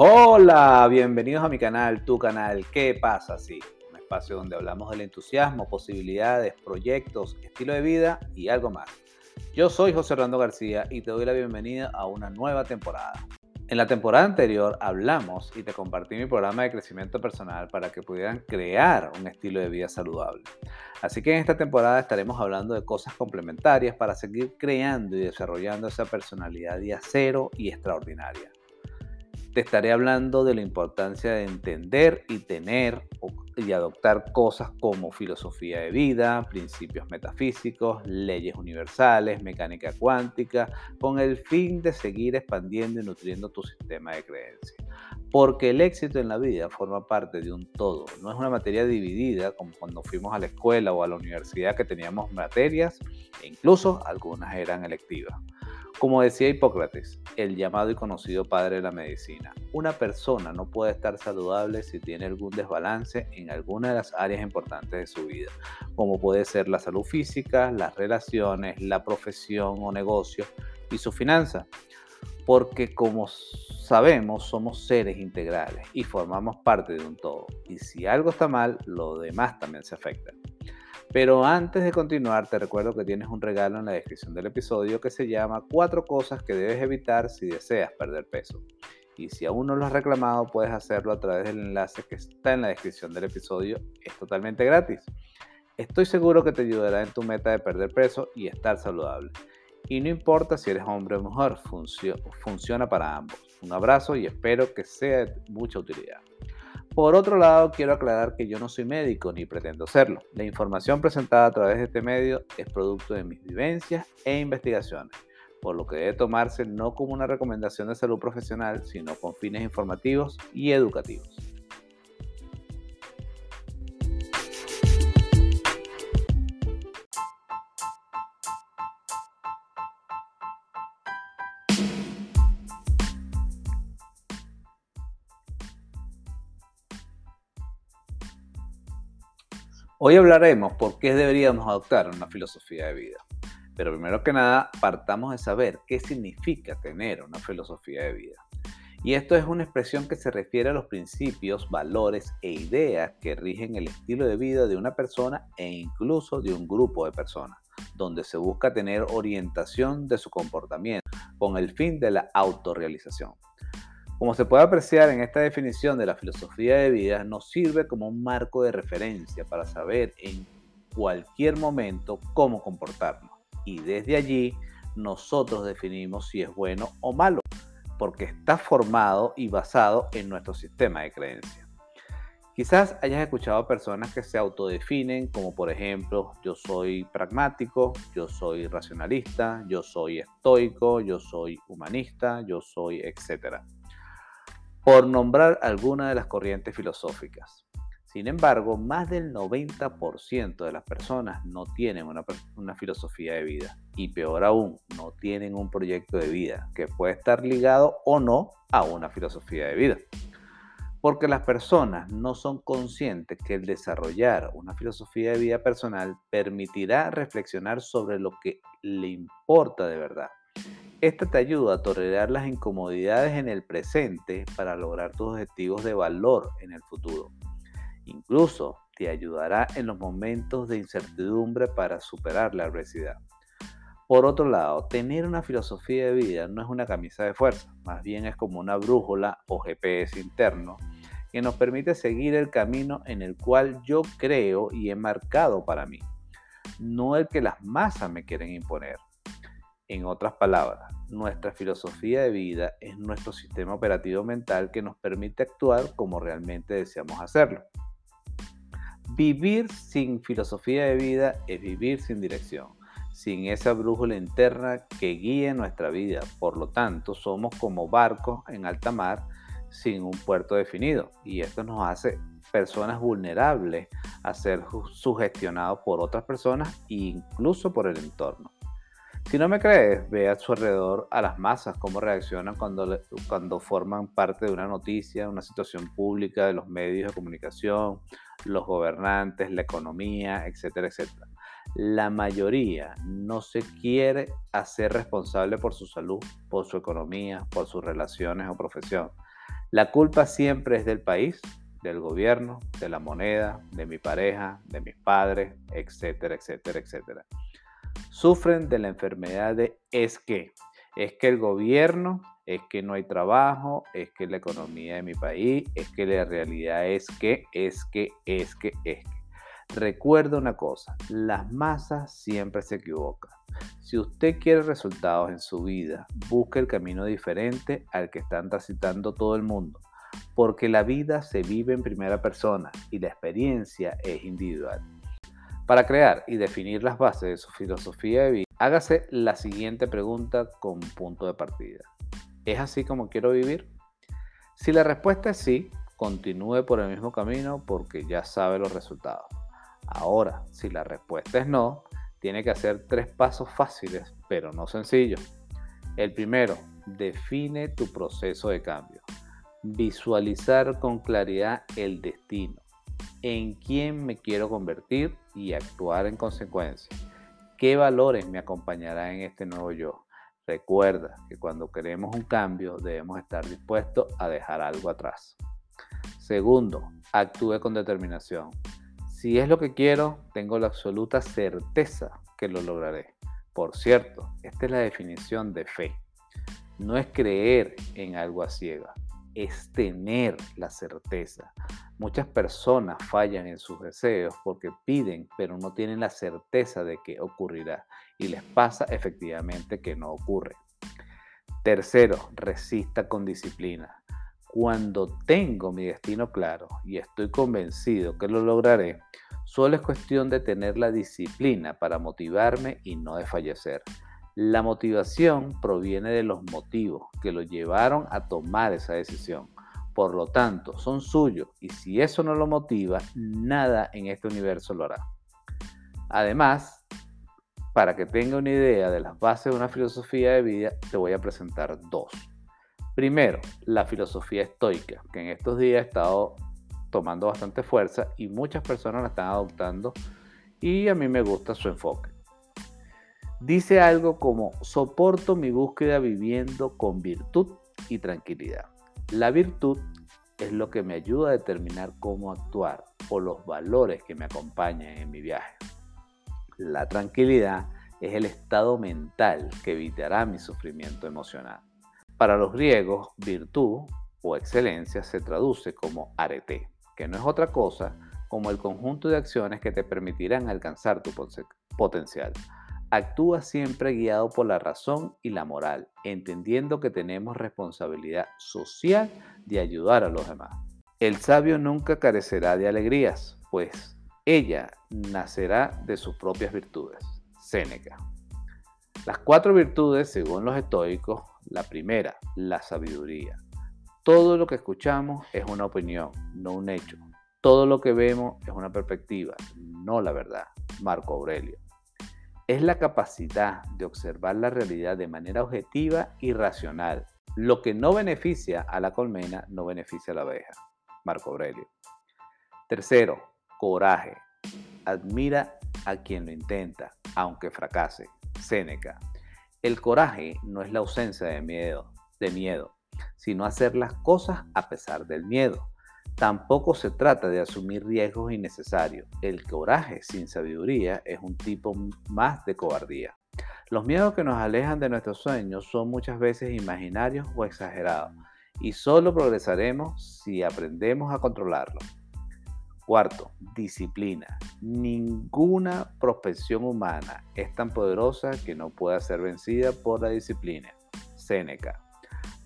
Hola, bienvenidos a mi canal, tu canal, ¿qué pasa así? Un espacio donde hablamos del entusiasmo, posibilidades, proyectos, estilo de vida y algo más. Yo soy José Orlando García y te doy la bienvenida a una nueva temporada. En la temporada anterior hablamos y te compartí mi programa de crecimiento personal para que pudieran crear un estilo de vida saludable. Así que en esta temporada estaremos hablando de cosas complementarias para seguir creando y desarrollando esa personalidad de acero y extraordinaria. Te estaré hablando de la importancia de entender y tener y adoptar cosas como filosofía de vida, principios metafísicos, leyes universales, mecánica cuántica, con el fin de seguir expandiendo y nutriendo tu sistema de creencias. Porque el éxito en la vida forma parte de un todo, no es una materia dividida como cuando fuimos a la escuela o a la universidad que teníamos materias e incluso algunas eran electivas. Como decía Hipócrates, el llamado y conocido padre de la medicina, una persona no puede estar saludable si tiene algún desbalance en alguna de las áreas importantes de su vida, como puede ser la salud física, las relaciones, la profesión o negocio y su finanza. Porque como sabemos, somos seres integrales y formamos parte de un todo. Y si algo está mal, lo demás también se afecta. Pero antes de continuar, te recuerdo que tienes un regalo en la descripción del episodio que se llama Cuatro cosas que debes evitar si deseas perder peso. Y si aún no lo has reclamado, puedes hacerlo a través del enlace que está en la descripción del episodio. Es totalmente gratis. Estoy seguro que te ayudará en tu meta de perder peso y estar saludable. Y no importa si eres hombre o mujer, funciona para ambos. Un abrazo y espero que sea de mucha utilidad. Por otro lado, quiero aclarar que yo no soy médico ni pretendo serlo. La información presentada a través de este medio es producto de mis vivencias e investigaciones, por lo que debe tomarse no como una recomendación de salud profesional, sino con fines informativos y educativos. Hoy hablaremos por qué deberíamos adoptar una filosofía de vida. Pero primero que nada, partamos de saber qué significa tener una filosofía de vida. Y esto es una expresión que se refiere a los principios, valores e ideas que rigen el estilo de vida de una persona e incluso de un grupo de personas, donde se busca tener orientación de su comportamiento con el fin de la autorrealización. Como se puede apreciar en esta definición de la filosofía de vida, nos sirve como un marco de referencia para saber en cualquier momento cómo comportarnos. Y desde allí nosotros definimos si es bueno o malo, porque está formado y basado en nuestro sistema de creencias. Quizás hayas escuchado personas que se autodefinen como por ejemplo yo soy pragmático, yo soy racionalista, yo soy estoico, yo soy humanista, yo soy etcétera por nombrar alguna de las corrientes filosóficas. Sin embargo, más del 90% de las personas no tienen una, una, filosofía de vida y peor aún, no tienen un proyecto de vida que puede estar ligado o no a una filosofía de vida. Porque las personas no son conscientes que el desarrollar una filosofía de vida personal permitirá reflexionar sobre lo que le importa de verdad esta te ayuda a tolerar las incomodidades en el presente para lograr tus objetivos de valor en el futuro. Incluso te ayudará en los momentos de incertidumbre para superar la adversidad. Por otro lado, tener una filosofía de vida no es una camisa de fuerza, más bien es como una brújula o GPS interno que nos permite seguir el camino en el cual yo creo y he marcado para mí, no el que las masas me quieren imponer. En otras palabras, nuestra filosofía de vida es nuestro sistema operativo mental que nos permite actuar como realmente deseamos hacerlo. Vivir sin filosofía de vida es vivir sin dirección, sin esa brújula interna que guíe nuestra vida. Por lo tanto, somos como barcos en alta mar sin un puerto definido y esto nos hace personas vulnerables a ser sugestionados por otras personas e incluso por el entorno. Si no me crees, ve a su alrededor a las masas, cómo reaccionan cuando, cuando forman parte de una noticia, una situación pública de los medios de comunicación, los gobernantes, la economía, etcétera, etcétera. La mayoría no se quiere hacer responsable por su salud, por su economía, por sus relaciones o profesión. La culpa siempre es del país, del gobierno, de la moneda, de mi pareja, de mis padres, etcétera, etcétera, etcétera. Sufren de la enfermedad de es que, es que el gobierno, es que no hay trabajo, es que la economía de mi país, es que la realidad es que, es que, es que, es que. Recuerda una cosa, las masas siempre se equivocan. Si usted quiere resultados en su vida, busque el camino diferente al que están transitando todo el mundo, porque la vida se vive en primera persona y la experiencia es individual. Para crear y definir las bases de su filosofía de vida, hágase la siguiente pregunta con punto de partida. ¿Es así como quiero vivir? Si la respuesta es sí, continúe por el mismo camino porque ya sabe los resultados. Ahora, si la respuesta es no, tiene que hacer tres pasos fáciles, pero no sencillos. El primero, define tu proceso de cambio. Visualizar con claridad el destino, en quién me quiero convertir y actuar en consecuencia. ¿Qué valores me acompañarán en este nuevo yo? Recuerda que cuando queremos un cambio debemos estar dispuestos a dejar algo atrás. Segundo, actúe con determinación. Si es lo que quiero, tengo la absoluta certeza que lo lograré. Por cierto, esta es la definición de fe. No es creer en algo a ciega, es tener la certeza. Muchas personas fallan en sus deseos porque piden, pero no tienen la certeza de que ocurrirá y les pasa efectivamente que no ocurre. Tercero, resista con disciplina. Cuando tengo mi destino claro y estoy convencido que lo lograré, solo es cuestión de tener la disciplina para motivarme y no de fallecer. La motivación proviene de los motivos que lo llevaron a tomar esa decisión. Por lo tanto, son suyos y si eso no lo motiva, nada en este universo lo hará. Además, para que tenga una idea de las bases de una filosofía de vida, te voy a presentar dos. Primero, la filosofía estoica, que en estos días ha estado tomando bastante fuerza y muchas personas la están adoptando y a mí me gusta su enfoque. Dice algo como, soporto mi búsqueda viviendo con virtud y tranquilidad. La virtud es lo que me ayuda a determinar cómo actuar o los valores que me acompañan en mi viaje. La tranquilidad es el estado mental que evitará mi sufrimiento emocional. Para los griegos, virtud o excelencia se traduce como arete, que no es otra cosa como el conjunto de acciones que te permitirán alcanzar tu potencial. Actúa siempre guiado por la razón y la moral, entendiendo que tenemos responsabilidad social de ayudar a los demás. El sabio nunca carecerá de alegrías, pues ella nacerá de sus propias virtudes. Séneca. Las cuatro virtudes, según los estoicos, la primera, la sabiduría. Todo lo que escuchamos es una opinión, no un hecho. Todo lo que vemos es una perspectiva, no la verdad. Marco Aurelio. Es la capacidad de observar la realidad de manera objetiva y racional. Lo que no beneficia a la colmena no beneficia a la abeja. Marco Aurelio. Tercero, coraje. Admira a quien lo intenta, aunque fracase. Séneca. El coraje no es la ausencia de miedo, de miedo, sino hacer las cosas a pesar del miedo. Tampoco se trata de asumir riesgos innecesarios. El coraje sin sabiduría es un tipo más de cobardía. Los miedos que nos alejan de nuestros sueños son muchas veces imaginarios o exagerados y solo progresaremos si aprendemos a controlarlos. Cuarto, disciplina. Ninguna prospección humana es tan poderosa que no pueda ser vencida por la disciplina. Séneca.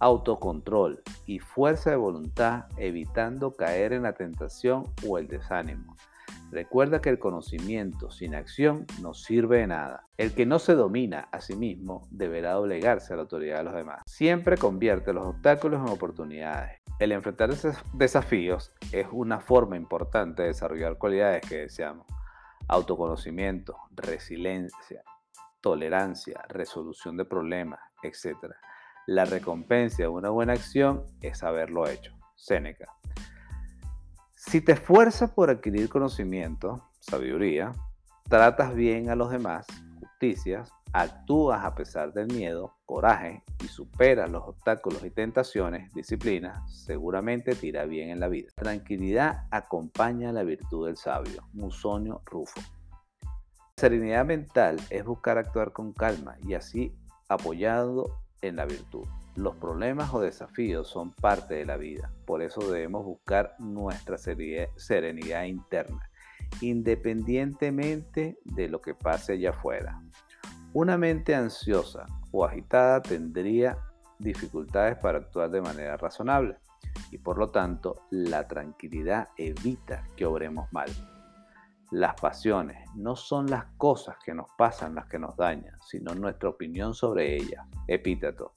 Autocontrol y fuerza de voluntad evitando caer en la tentación o el desánimo. Recuerda que el conocimiento sin acción no sirve de nada. El que no se domina a sí mismo deberá doblegarse a la autoridad de los demás. Siempre convierte los obstáculos en oportunidades. El enfrentar desafíos es una forma importante de desarrollar cualidades que deseamos. Autoconocimiento, resiliencia, tolerancia, resolución de problemas, etc. La recompensa de una buena acción es haberlo hecho. Séneca. Si te esfuerzas por adquirir conocimiento, sabiduría, tratas bien a los demás, injusticias, actúas a pesar del miedo, coraje y superas los obstáculos y tentaciones, disciplina, seguramente te irá bien en la vida. Tranquilidad acompaña la virtud del sabio. Musonio Rufo. Serenidad mental es buscar actuar con calma y así apoyado en la virtud. Los problemas o desafíos son parte de la vida, por eso debemos buscar nuestra serenidad interna, independientemente de lo que pase allá afuera. Una mente ansiosa o agitada tendría dificultades para actuar de manera razonable y por lo tanto la tranquilidad evita que obremos mal. Las pasiones no son las cosas que nos pasan las que nos dañan, sino nuestra opinión sobre ellas. Epíteto.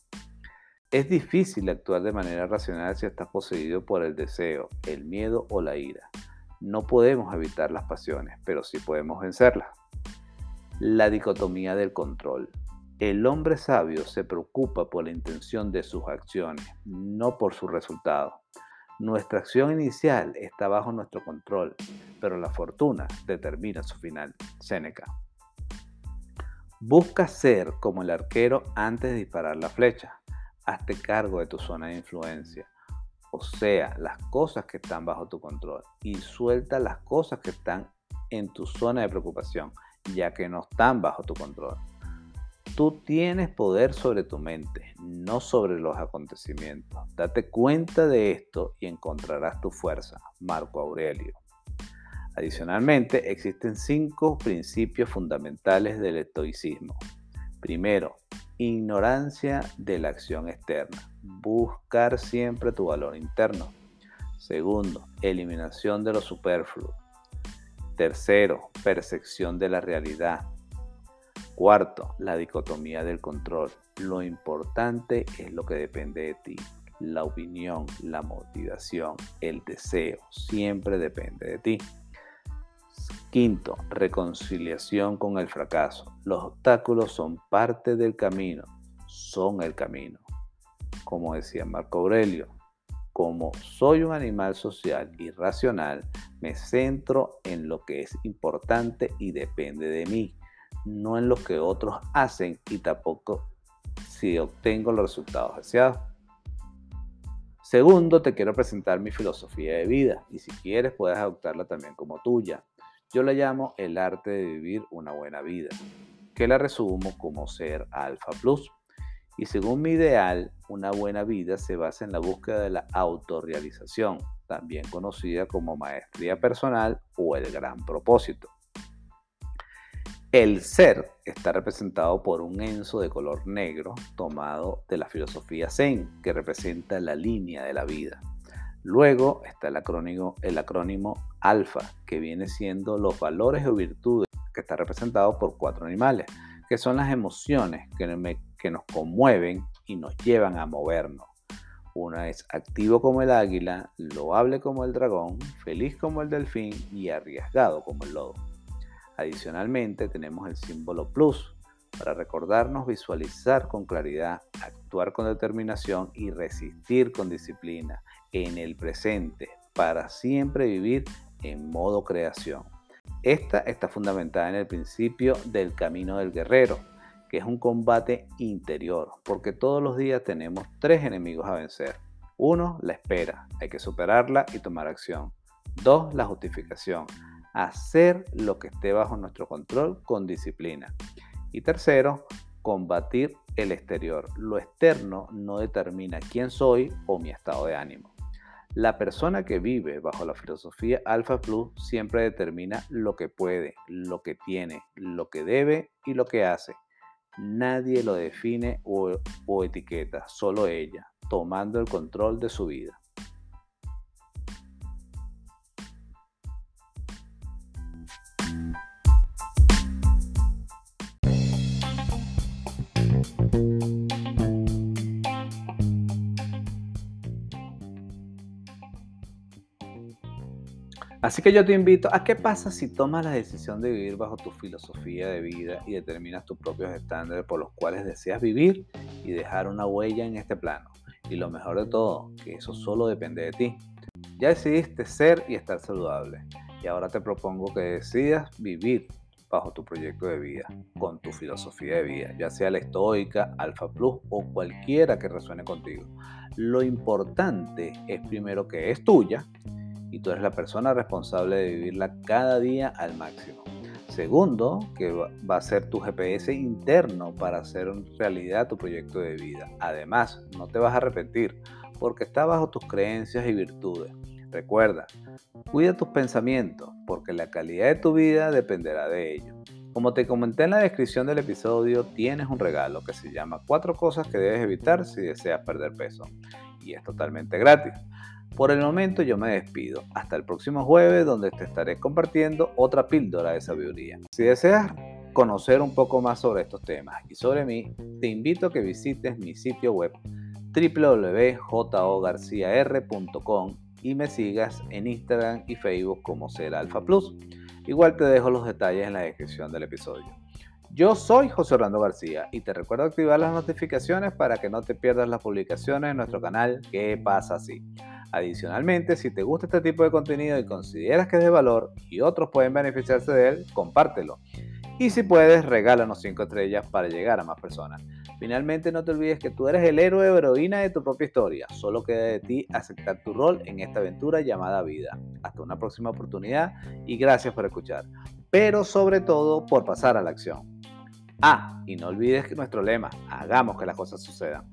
Es difícil actuar de manera racional si estás poseído por el deseo, el miedo o la ira. No podemos evitar las pasiones, pero sí podemos vencerlas. La dicotomía del control. El hombre sabio se preocupa por la intención de sus acciones, no por su resultado. Nuestra acción inicial está bajo nuestro control, pero la fortuna determina su final. Séneca. Busca ser como el arquero antes de disparar la flecha. Hazte cargo de tu zona de influencia, o sea, las cosas que están bajo tu control, y suelta las cosas que están en tu zona de preocupación, ya que no están bajo tu control. Tú tienes poder sobre tu mente, no sobre los acontecimientos. Date cuenta de esto y encontrarás tu fuerza. Marco Aurelio. Adicionalmente, existen cinco principios fundamentales del estoicismo. Primero, ignorancia de la acción externa. Buscar siempre tu valor interno. Segundo, eliminación de lo superfluo. Tercero, percepción de la realidad. Cuarto, la dicotomía del control. Lo importante es lo que depende de ti. La opinión, la motivación, el deseo, siempre depende de ti. Quinto, reconciliación con el fracaso. Los obstáculos son parte del camino, son el camino. Como decía Marco Aurelio, como soy un animal social y racional, me centro en lo que es importante y depende de mí no en lo que otros hacen y tampoco si obtengo los resultados deseados. Segundo, te quiero presentar mi filosofía de vida y si quieres puedes adoptarla también como tuya. Yo la llamo el arte de vivir una buena vida, que la resumo como ser alfa plus. Y según mi ideal, una buena vida se basa en la búsqueda de la autorrealización, también conocida como maestría personal o el gran propósito. El ser está representado por un enzo de color negro tomado de la filosofía Zen, que representa la línea de la vida. Luego está el acrónimo, el acrónimo alfa, que viene siendo los valores o virtudes, que está representado por cuatro animales, que son las emociones que, que nos conmueven y nos llevan a movernos. Una es activo como el águila, loable como el dragón, feliz como el delfín y arriesgado como el lodo. Adicionalmente tenemos el símbolo plus para recordarnos visualizar con claridad, actuar con determinación y resistir con disciplina en el presente para siempre vivir en modo creación. Esta está fundamentada en el principio del camino del guerrero, que es un combate interior, porque todos los días tenemos tres enemigos a vencer. Uno, la espera, hay que superarla y tomar acción. Dos, la justificación hacer lo que esté bajo nuestro control con disciplina. Y tercero, combatir el exterior. Lo externo no determina quién soy o mi estado de ánimo. La persona que vive bajo la filosofía Alpha Plus siempre determina lo que puede, lo que tiene, lo que debe y lo que hace. Nadie lo define o, etiqueta, solo ella, tomando el control de su vida. Así que yo te invito a qué pasa si tomas la decisión de vivir bajo tu filosofía de vida y determinas tus propios estándares por los cuales deseas vivir y dejar una huella en este plano. Y lo mejor de todo, que eso solo depende de ti. Ya decidiste ser y estar saludable. Y ahora te propongo que decidas vivir bajo tu proyecto de vida, con tu filosofía de vida, ya sea la estoica, Alpha Plus o cualquiera que resuene contigo. Lo importante es primero que es tuya y tú eres la persona responsable de vivirla cada día al máximo. Segundo, que va a ser tu GPS interno para hacer realidad tu proyecto de vida. Además, no te vas a arrepentir porque está bajo tus creencias y virtudes. Recuerda, cuida tus pensamientos porque la calidad de tu vida dependerá de ello. Como te comenté en la descripción del episodio, tienes un regalo que se llama cuatro cosas que debes evitar si deseas perder peso. Y es totalmente gratis. Por el momento yo me despido. Hasta el próximo jueves donde te estaré compartiendo otra píldora de sabiduría. Si deseas conocer un poco más sobre estos temas y sobre mí, te invito a que visites mi sitio web www.jogarciar.com y me sigas en Instagram y Facebook como Ser Alfa Plus. Igual te dejo los detalles en la descripción del episodio. Yo soy José Orlando García y te recuerdo activar las notificaciones para que no te pierdas las publicaciones en nuestro canal ¿Qué pasa así? Adicionalmente, si te gusta este tipo de contenido y consideras que es de valor y otros pueden beneficiarse de él, compártelo. Y si puedes, regálanos 5 estrellas para llegar a más personas. Finalmente, no te olvides que tú eres el héroe o heroína de tu propia historia. Solo queda de ti aceptar tu rol en esta aventura llamada vida. Hasta una próxima oportunidad y gracias por escuchar. Pero sobre todo por pasar a la acción. Ah, y no olvides que nuestro lema, hagamos que las cosas sucedan.